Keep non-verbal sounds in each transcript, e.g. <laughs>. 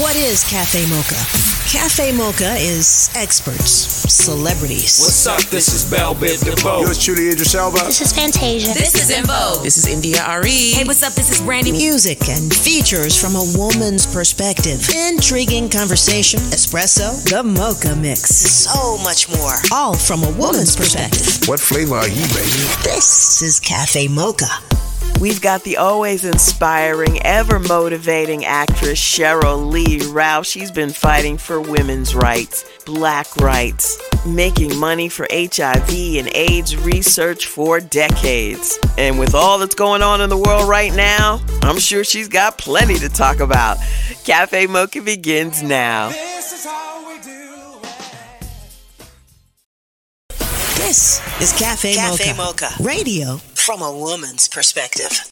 What is Cafe Mocha? Cafe Mocha is experts, celebrities. What's up? This is Bell Biv DeVoe. Yours truly, Idris Elba. This is Fantasia. This is En Vogue. This is India.Arie. Hey, what's up? This is Brandy. Music and features from a woman's perspective. Intriguing conversation, espresso, the mocha mix. So much more. All from a woman's perspective. What flavor are you, baby? This is Cafe Mocha. We've got the always inspiring, ever motivating actress Cheryl Lee Ralph. She's been fighting for women's rights, black rights, making money for HIV and AIDS research for decades. And with all that's going on in the world right now, I'm sure she's got plenty to talk about. Cafe Mocha begins now. This is Cafe, Cafe Mocha. Mocha. Radio from a woman's perspective.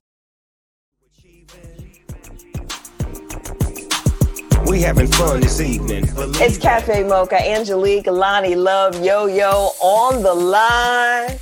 We having fun this evening. It's Cafe Mocha, Angelique, Loni Love, Yo Yo on the line.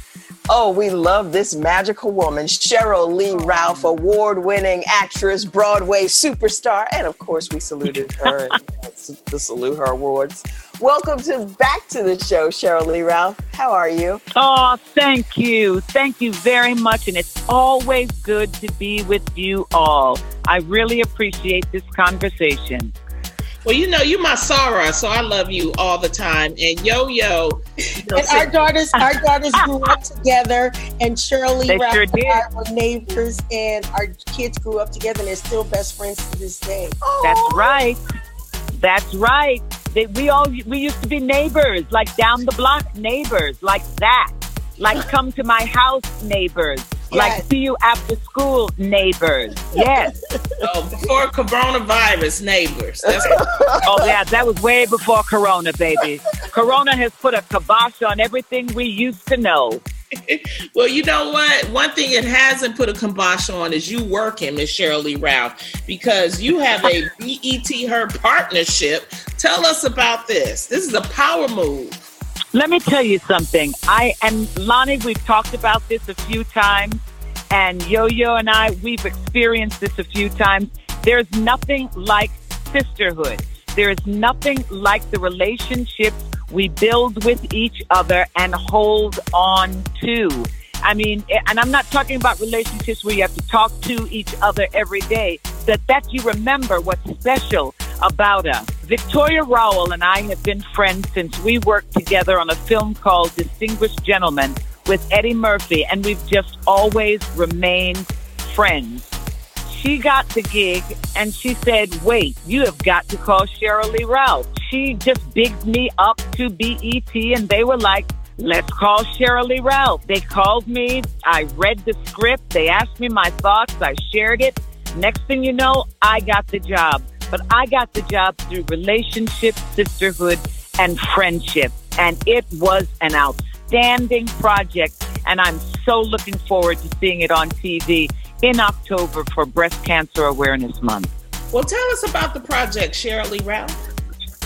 Oh, we love this magical woman, Cheryl Lee Ralph, award winning actress, Broadway superstar, and of course, we saluted her <laughs> the Salute Her Awards. Welcome to back to the show, Cheryl Lee Ralph. How are you? Oh, thank you. Thank you very much. And it's always good to be with you all. I really appreciate this conversation. Well, you know, you're my Sarah, so I love you all the time. And yo yo, <laughs> and our daughters, our daughters grew up <laughs> together, and Cheryl Lee Ralph sure and I were neighbors, and our kids grew up together, and they're still best friends to this day. That's right. That's right. They, we all we used to be neighbors, like down the block neighbors, like that. Like <laughs> come to my house neighbors. Like see you after school neighbors. Yes. <laughs> oh, before coronavirus, neighbors. That's <laughs> Oh yeah, that was way before Corona, baby. Corona has put a kibosh on everything we used to know. <laughs> well, you know what? One thing it hasn't put a kibosh on is you working, Miss Cheryl Lee Ralph, because you have a <laughs> BET Her partnership. Tell us about this. This is a power move. Let me tell you something. I and Loni, we've talked about this a few times, and Yo Yo and I, we've experienced this a few times. There's nothing like sisterhood. There is nothing like the relationships we build with each other and hold on to. I mean, and I'm not talking about relationships where you have to talk to each other every day, but that you remember what's special about us. Victoria Rowell and I have been friends since we worked together on a film called Distinguished Gentleman with Eddie Murphy, and we've just always remained friends. She got the gig and she said, Wait, you have got to call Cheryl Lee Ralph. She just bigged me up to BET, and they were like, Let's call Cheryl Lee Ralph. They called me. I read the script. They asked me my thoughts. I shared it. Next thing you know, I got the job. But I got the job through relationship, sisterhood, and friendship. And it was an outstanding project. And I'm so looking forward to seeing it on TV in October for Breast Cancer Awareness Month. Well, tell us about the project, Cheryl Lee Ralph.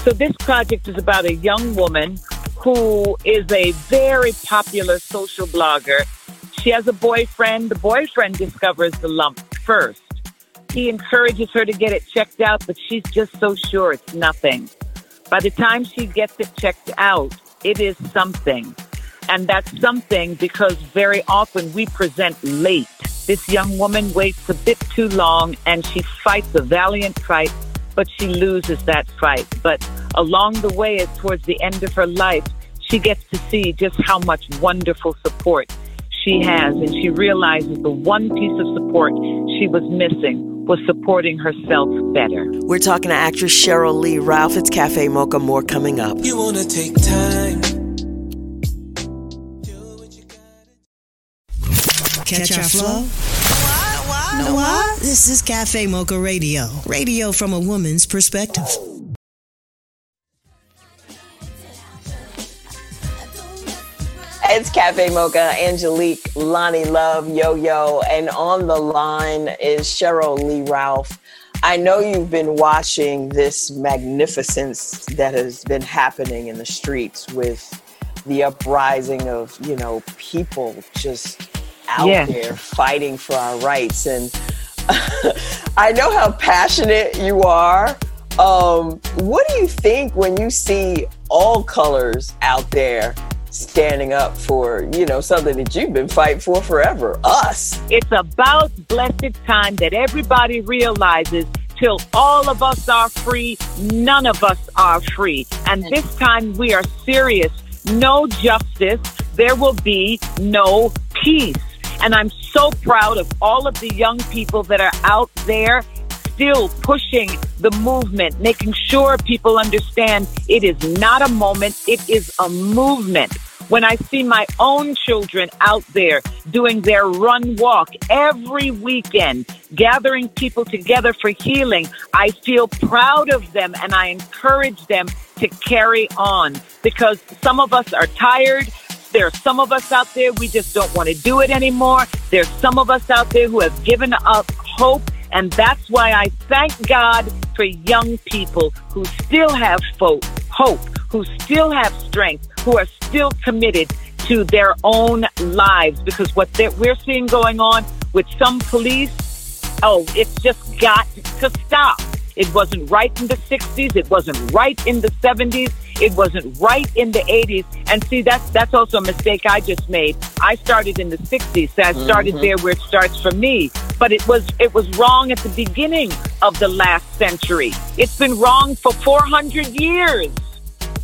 So this project is about a young woman who is a very popular social blogger. She has a boyfriend. The boyfriend discovers the lump first. He encourages her to get it checked out, but she's just so sure it's nothing. By the time she gets it checked out, it is something. And that's something because very often we present late. This young woman waits a bit too long and she fights a valiant fight, but she loses that fight. But along the way, as towards the end of her life, she gets to see just how much wonderful support she has. And she realizes the one piece of support she was missing was supporting herself better. We're talking to actress Cheryl Lee Ralph. It's Cafe Mocha. More coming up. You wanna take time. Catch our flow? What? What? What? This is Cafe Mocha Radio. Radio from a woman's perspective. It's Cafe Mocha, Angelique, Loni Love, Yo Yo, and on the line is Cheryl Lee Ralph. I know you've been watching this magnificence that has been happening in the streets with the uprising of, you know, people just out Yes. there fighting for our rights. And <laughs> I know how passionate you are Um, what do you think when you see all colors out there standing up for, you know, something that you've been fighting for forever? Us. It's about blessed time that everybody realizes till all of us are free, none of us are free. And this time we are serious. No justice, there will be no peace. And I'm so proud of all of the young people that are out there still pushing the movement, making sure people understand it is not a moment, it is a movement. When I see my own children out there doing their run walk every weekend, gathering people together for healing, I feel proud of them and I encourage them to carry on because some of us are tired. There are some of us out there, we just don't want to do it anymore. There's some of us out there who have given up hope and that's why I thank God for young people who still have hope, who still have strength, who are still committed to their own lives. Because what we're seeing going on with some police, oh, it's just got to stop. It wasn't right in the 60s. It wasn't right in the 70s. It wasn't right in the 80s. And see, that's that's also a mistake I just made. I started in the 60s, so I started mm-hmm. there where it starts for me. But it was it was wrong at the beginning of the last century. It's been wrong for 400 years.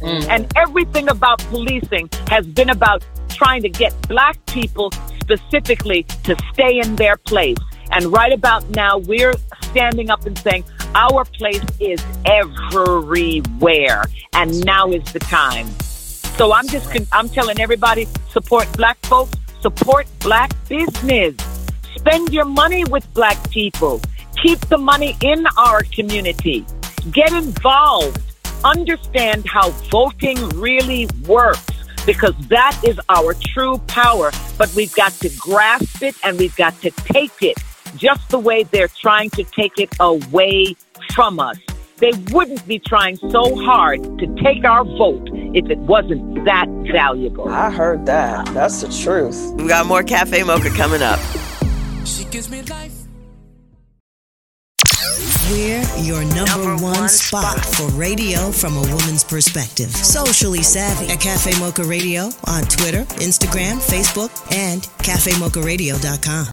Mm. And everything about policing has been about trying to get black people specifically to stay in their place. And right about now, we're standing up and saying, our place is everywhere, and now is the time. So I'm just I'm telling everybody support black folks, support black business. Spend your money with black people. Keep the money in our community. Get involved. Understand how voting really works because that is our true power. But we've got to grasp it and we've got to take it just the way they're trying to take it away from us. They wouldn't be trying so hard to take our vote if it wasn't that valuable. I heard that. That's the truth. We got more Cafe Mocha coming up. She gives me life. We're your number, number one, one spot, spot for radio from a woman's perspective. Socially savvy at Cafe Mocha Radio on Twitter, Instagram, Facebook, and CafeMochaRadio.com.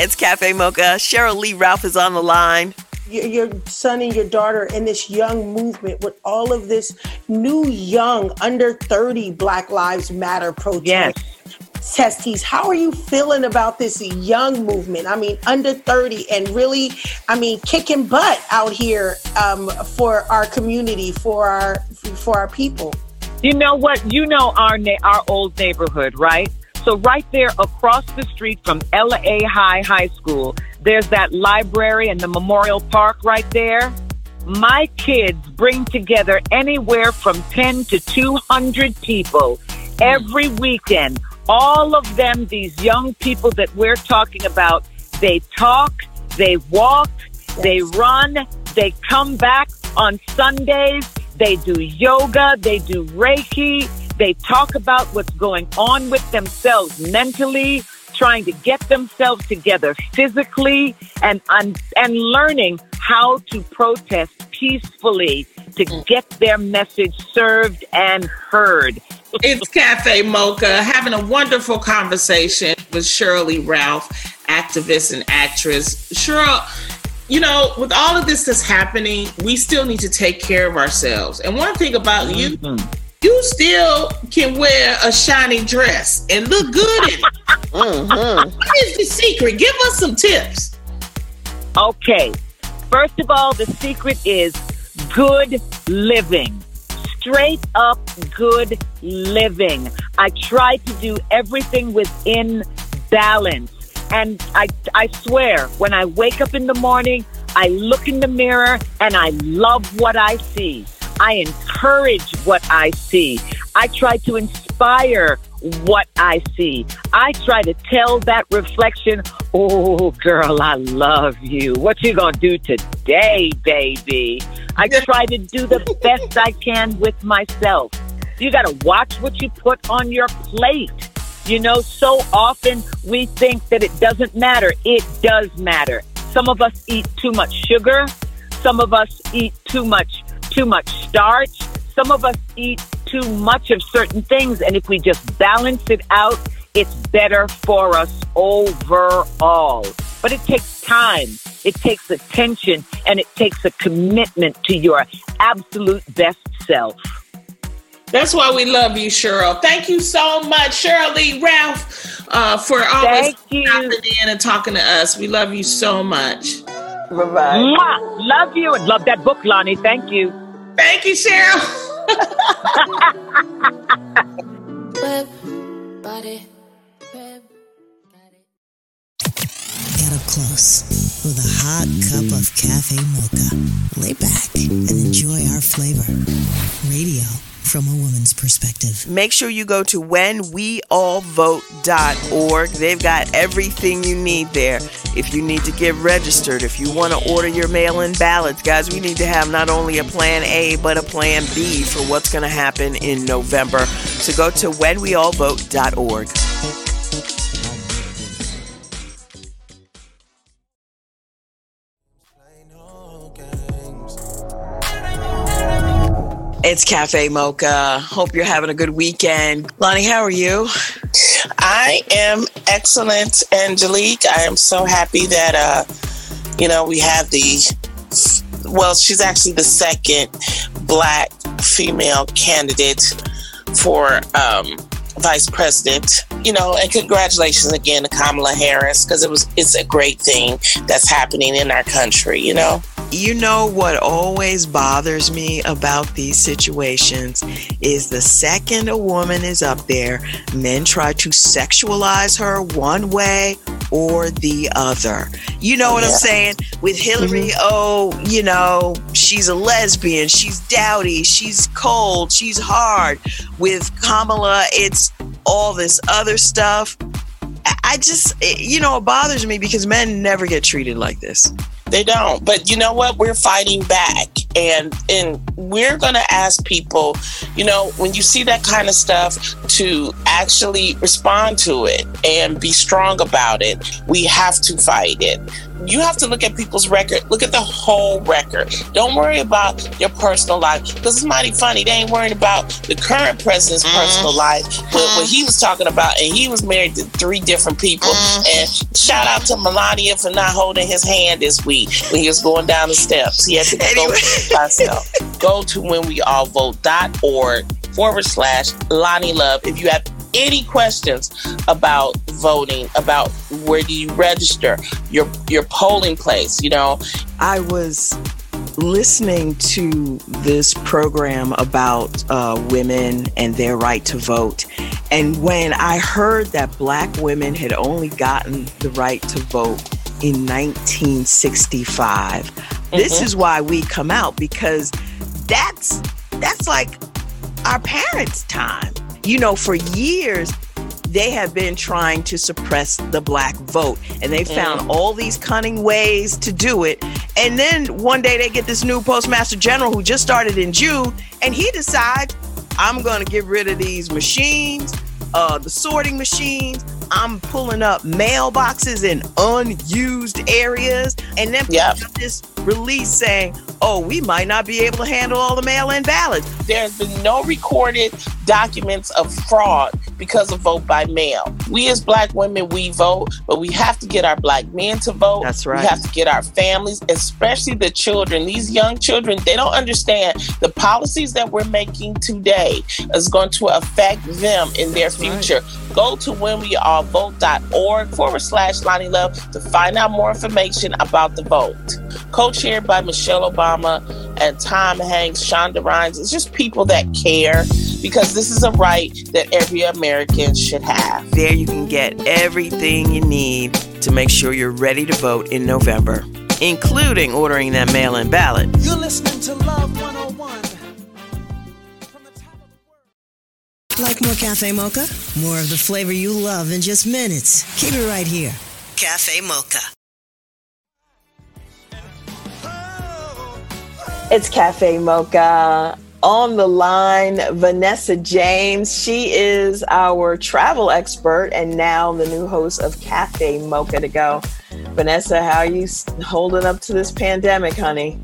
It's Cafe Mocha. Cheryl Lee Ralph is on the line. Your, son and your daughter in this young movement with all of this new young under 30 Black Lives Matter protest. Yes. Testes, how are you feeling about this young movement? I mean, under 30 and really, I mean, kicking butt out here um, for our community, for our for our people. You know what? You know our na- our old neighborhood, right? So right there across the street from LA High High School, there's that library and the Memorial Park right there. My kids bring together anywhere from 10 to 200 people every weekend. All of them, these young people that we're talking about, they talk, they walk, they run, they come back on Sundays, they do yoga, they do Reiki, they talk about what's going on with themselves mentally, trying to get themselves together physically, and and, and learning how to protest peacefully to get their message served and heard. It's Cafe Mocha having a wonderful conversation with Cheryl Lee Ralph, activist and actress. Cheryl, you know, with all of this that's happening, we still need to take care of ourselves. And one thing about mm-hmm. you, you still can wear a shiny dress and look good in it. mm-hmm. What is the secret? Give us some tips. Okay. First of all, the secret is good living. Straight up good living. I try to do everything within balance. And I, I swear, when I wake up in the morning, I look in the mirror and I love what I see. I encourage what I see. I try to inspire what I see. I try to tell that reflection, oh, girl, I love you. What you gonna do today, baby? I try to do the best I can with myself. You gotta watch what you put on your plate. You know, so often we think that it doesn't matter. It does matter. Some of us eat too much sugar. Some of us eat too much too much starch. Some of us eat too much of certain things and if we just balance it out, it's better for us overall. But it takes time. It takes attention and it takes a commitment to your absolute best self. That's why we love you, Cheryl. Thank you so much, Cheryl Lee Ralph, uh, for always stopping in and talking to us. We love you so much. Bye bye. Love you and love that book, Loni. Thank you. Thank you, Cheryl. Get up close with a hot cup of cafe mocha. Lay back and enjoy our flavor. Radio from a woman's perspective. Make sure you go to whenweallvote.org. They've got everything you need there. If you need to get registered, if you want to order your mail in ballots, guys, we need to have not only a plan A, but a plan B for what's going to happen in November. So go to whenweallvote.org. It's Cafe Mocha. Hope you're having a good weekend. Loni, how are you? I am excellent, Angelique. I am so happy that uh, you know we have the well, she's actually the second black female candidate for um, vice president. You know, and congratulations again to Kamala Harris because it was it's a great thing that's happening in our country. You know. You know what always bothers me about these situations is the second a woman is up there, men try to sexualize her one way or the other. You know what I'm saying? With Hillary, mm-hmm. oh, you know, she's a lesbian, she's dowdy, she's cold, she's hard. With Kamala, it's all this other stuff. I- I just, it- you know, it bothers me because men never get treated like this. They don't. But you know what? We're fighting back. And and we're gonna ask people, you know, when you see that kind of stuff to actually respond to it and be strong about it. We have to fight it. You have to look at people's record. Look at the whole record. Don't worry about your personal life because it's mighty funny. They ain't worrying about the current president's mm-hmm. personal life, what, what he was talking about, and he was married to three different people. Mm-hmm. And shout out to Melania for not holding his hand this week when he was going down the steps. He had to go by himself. <laughs> Go to whenweallvote.org forward slash Loni Love if you have any questions about voting, about where do you register, your your polling place, you know. I was listening to this program about uh, women and their right to vote. And when I heard that black women had only gotten the right to vote in 1965, this Mhm. is why we come out because that's that's like our parents' time. You know, for years they have been trying to suppress the black vote and they found all these cunning ways to do it. And then one day they get this new postmaster general who just started in June and he decides I'm going to get rid of these machines, uh, the sorting machines. I'm pulling up mailboxes in unused areas and then Yep. this release saying, oh, we might not be able to handle all the mail in ballots. There's been no recorded documents of fraud because of vote by mail. We as black women, we vote, but we have to get our black men to vote. That's right. We have to get our families, especially the children. These young children, they don't understand the policies that we're making today is going to affect them in their future. Go to whenweallvote.org forward slash Loni Love to find out more information about the vote. Co-chaired by Michelle Obama and Tom Hanks, Shonda Rhimes. It's just people that care because this is a right that every American should have. There you can get everything you need to make sure you're ready to vote in November, including ordering that mail in ballot. You're listening to Love 101. Like more Cafe Mocha? More of the flavor you love in just minutes. Keep it right here. Cafe Mocha. It's Cafe Mocha. On the line Vanessa James. She is our travel expert and now the new host of Cafe Mocha to Go. Vanessa, how are you holding up to this pandemic, honey?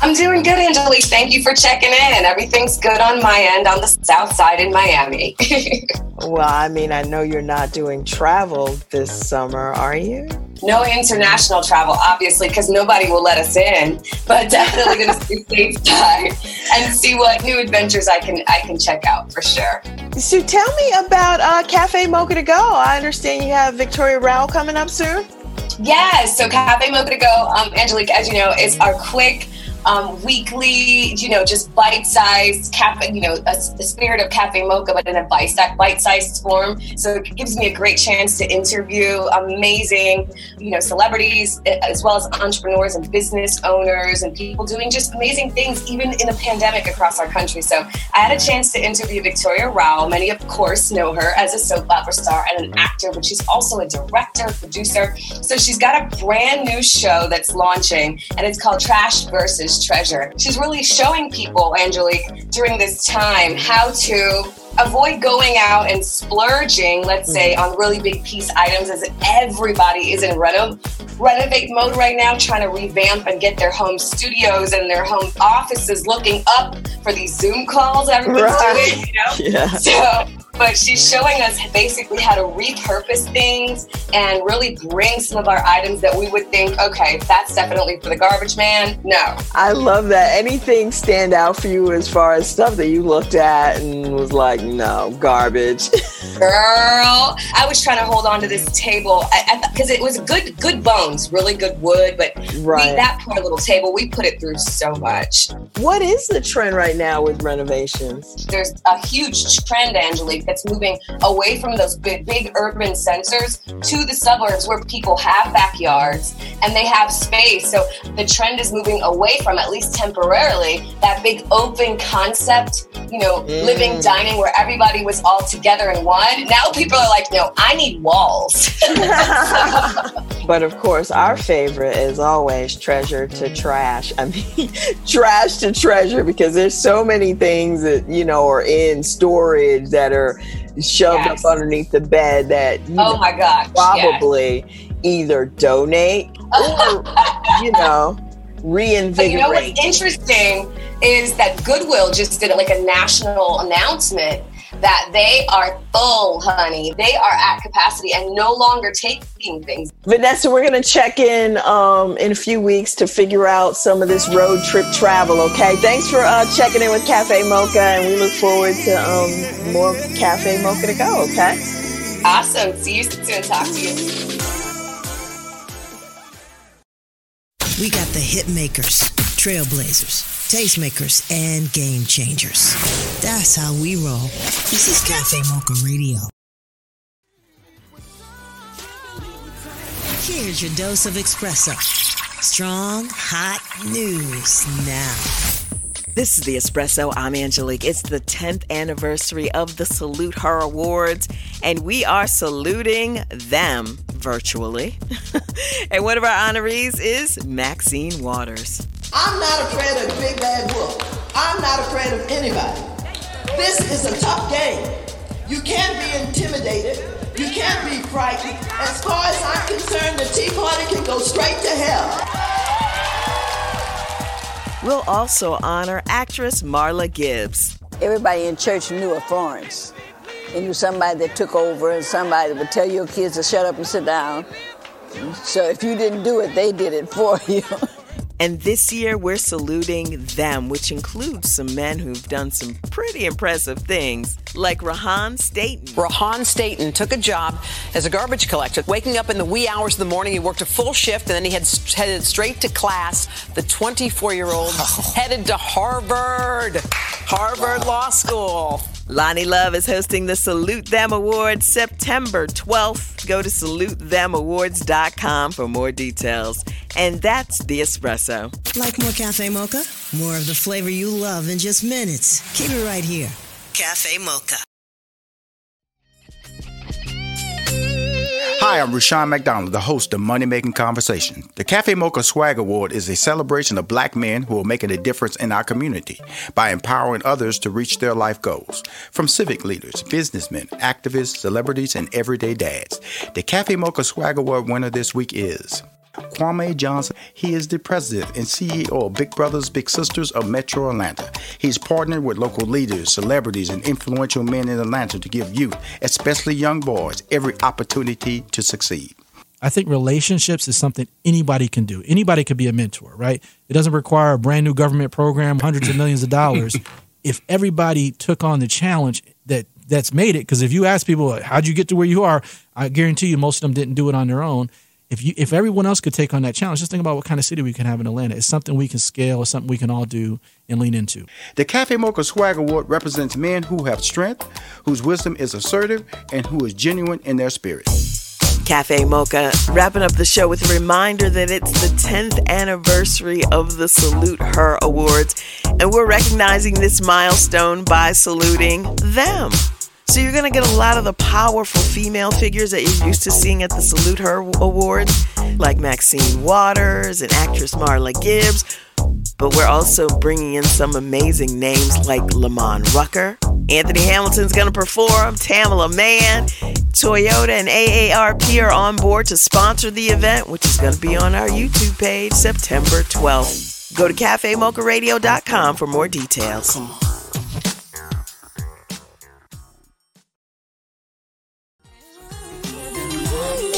I'm doing good, Angelique. Thank you for checking in. Everything's good on my end on the south side in Miami. <laughs> well, I mean, I know you're not doing travel this summer, are you? No international travel, obviously, because nobody will let us in. But definitely going to stay stateside and see what new adventures I can I can check out for sure. So tell me about uh, Cafe Mocha to Go. I understand you have Victoria Rowell coming up soon. Yes, so Cafe Mocha to Go, um, Angelique, as you know, is our quick um, weekly, you know, just bite-sized cafe, you know, a, the spirit of cafe mocha, but in a bite-sized form. So it gives me a great chance to interview amazing, you know, celebrities as well as entrepreneurs and business owners and people doing just amazing things, even in a pandemic across our country. So I had a chance to interview Victoria Rowell. Many, of course, know her as a soap opera star and an actor, but she's also a director, producer. So she's got a brand new show that's launching, and it's called Trash versus treasure. She's really showing people, Angelique, during this time how to avoid going out and splurging, let's say, mm-hmm. on really big piece items as everybody is in reno- renovate mode right now, trying to revamp and get their home studios and their home offices looking up for these Zoom calls everyone's right. doing, you know? <laughs> Yeah. So but she's showing us basically how to repurpose things and really bring some of our items that we would think, okay, that's definitely for the garbage man. No. I love that. Anything stand out for you as far as stuff that you looked at and was like, no, garbage. <laughs> Girl, I was trying to hold on to this table because it was good, good bones, really good wood. But right. we, that poor little table, we put it through so much. What is the trend right now with renovations? There's a huge trend, Angelique that's moving away from those big, big urban centers to the suburbs where people have backyards and they have space. So the trend is moving away from, at least temporarily, that big open concept, you know, mm. living, dining where everybody was all together in one. Now people are like, no, I need walls. <laughs> but of course, our favorite is always treasure to trash. I mean, <laughs> trash to treasure because there's so many things that, you know, are in storage that are shoved yes. up underneath the bed that oh know, my god probably yes. either donate or <laughs> you know reinvigorate. You know what's interesting is that Goodwill just did like a national announcement that they are full, honey. They are at capacity and no longer taking things. Vanessa, we're going to check in um, in a few weeks to figure out some of this road trip travel, okay? Thanks for uh, checking in with Cafe Mocha, and we look forward to um, more Cafe Mocha to go, okay? Awesome. See you soon. Talk to you. We got the hit makers, trailblazers tastemakers, and game changers. That's how we roll. This is Cafe Mocha Radio. Here's your dose of espresso. Strong, hot news now. This is the Espresso. I'm Angelique. It's the 10th anniversary of the Salute Her Awards, and we are saluting them virtually. <laughs> and one of our honorees is Maxine Waters. I'm not afraid of Big Bad Wolf. I'm not afraid of anybody. This is a tough game. You can't be intimidated. You can't be frightened. As far as I'm concerned, the Tea Party can go straight to hell. We'll also honor actress Marla Gibbs. Everybody in church knew of Florence. They knew somebody that took over and somebody that would tell your kids to shut up and sit down. So if you didn't do it, they did it for <laughs> you. And this year, we're saluting them, which includes some men who've done some pretty impressive things, like Rehan Staton. Rehan Staton took a job as a garbage collector. Waking up in the wee hours of the morning, he worked a full shift, and then he had headed straight to class. The 24 year old oh. <laughs> headed to Harvard, Harvard wow. Law School. Loni Love is hosting the Salute Them Awards September 12th. Go to salutethemawards.com for more details. And that's the espresso. Like more Cafe Mocha? More of the flavor you love in just minutes. Keep it right here. Cafe Mocha. Hi, I'm Rushion McDonald, the host of Money Making Conversation. The Cafe Mocha Swag Award is a celebration of black men who are making a difference in our community by empowering others to reach their life goals. From civic leaders, businessmen, activists, celebrities, and everyday dads. The Cafe Mocha Swag Award winner this week is Kwame Johnson. He is the president and CEO of Big Brothers Big Sisters of Metro Atlanta. He's partnered with local leaders, celebrities, and influential men in Atlanta to give youth, especially young boys, every opportunity to succeed. I think relationships is something anybody can do. Anybody could be a mentor, right? It doesn't require a brand new government program, hundreds of millions of dollars. <laughs> if everybody took on the challenge that that's made it, because if you ask people how'd you get to where you are, I guarantee you most of them didn't do it on their own if you if everyone else could take on that challenge, just think about what kind of city we can have in Atlanta. It's something we can scale. It's something we can all do and lean into. The Cafe Mocha Swag Award represents men who have strength, whose wisdom is assertive, and who is genuine in their spirit. Cafe Mocha, wrapping up the show with a reminder that it's the 10th anniversary of the Salute Her Awards, and we're recognizing this milestone by saluting them. So you're going to get a lot of the powerful female figures that you're used to seeing at the Salute Her Awards, like Maxine Waters and actress Marla Gibbs. But we're also bringing in some amazing names like Lamon Rucker. Anthony Hamilton's going to perform, Tamela Mann. Toyota and AARP are on board to sponsor the event, which is going to be on our YouTube page September 12th. Go to cafemocharadio.com for more details.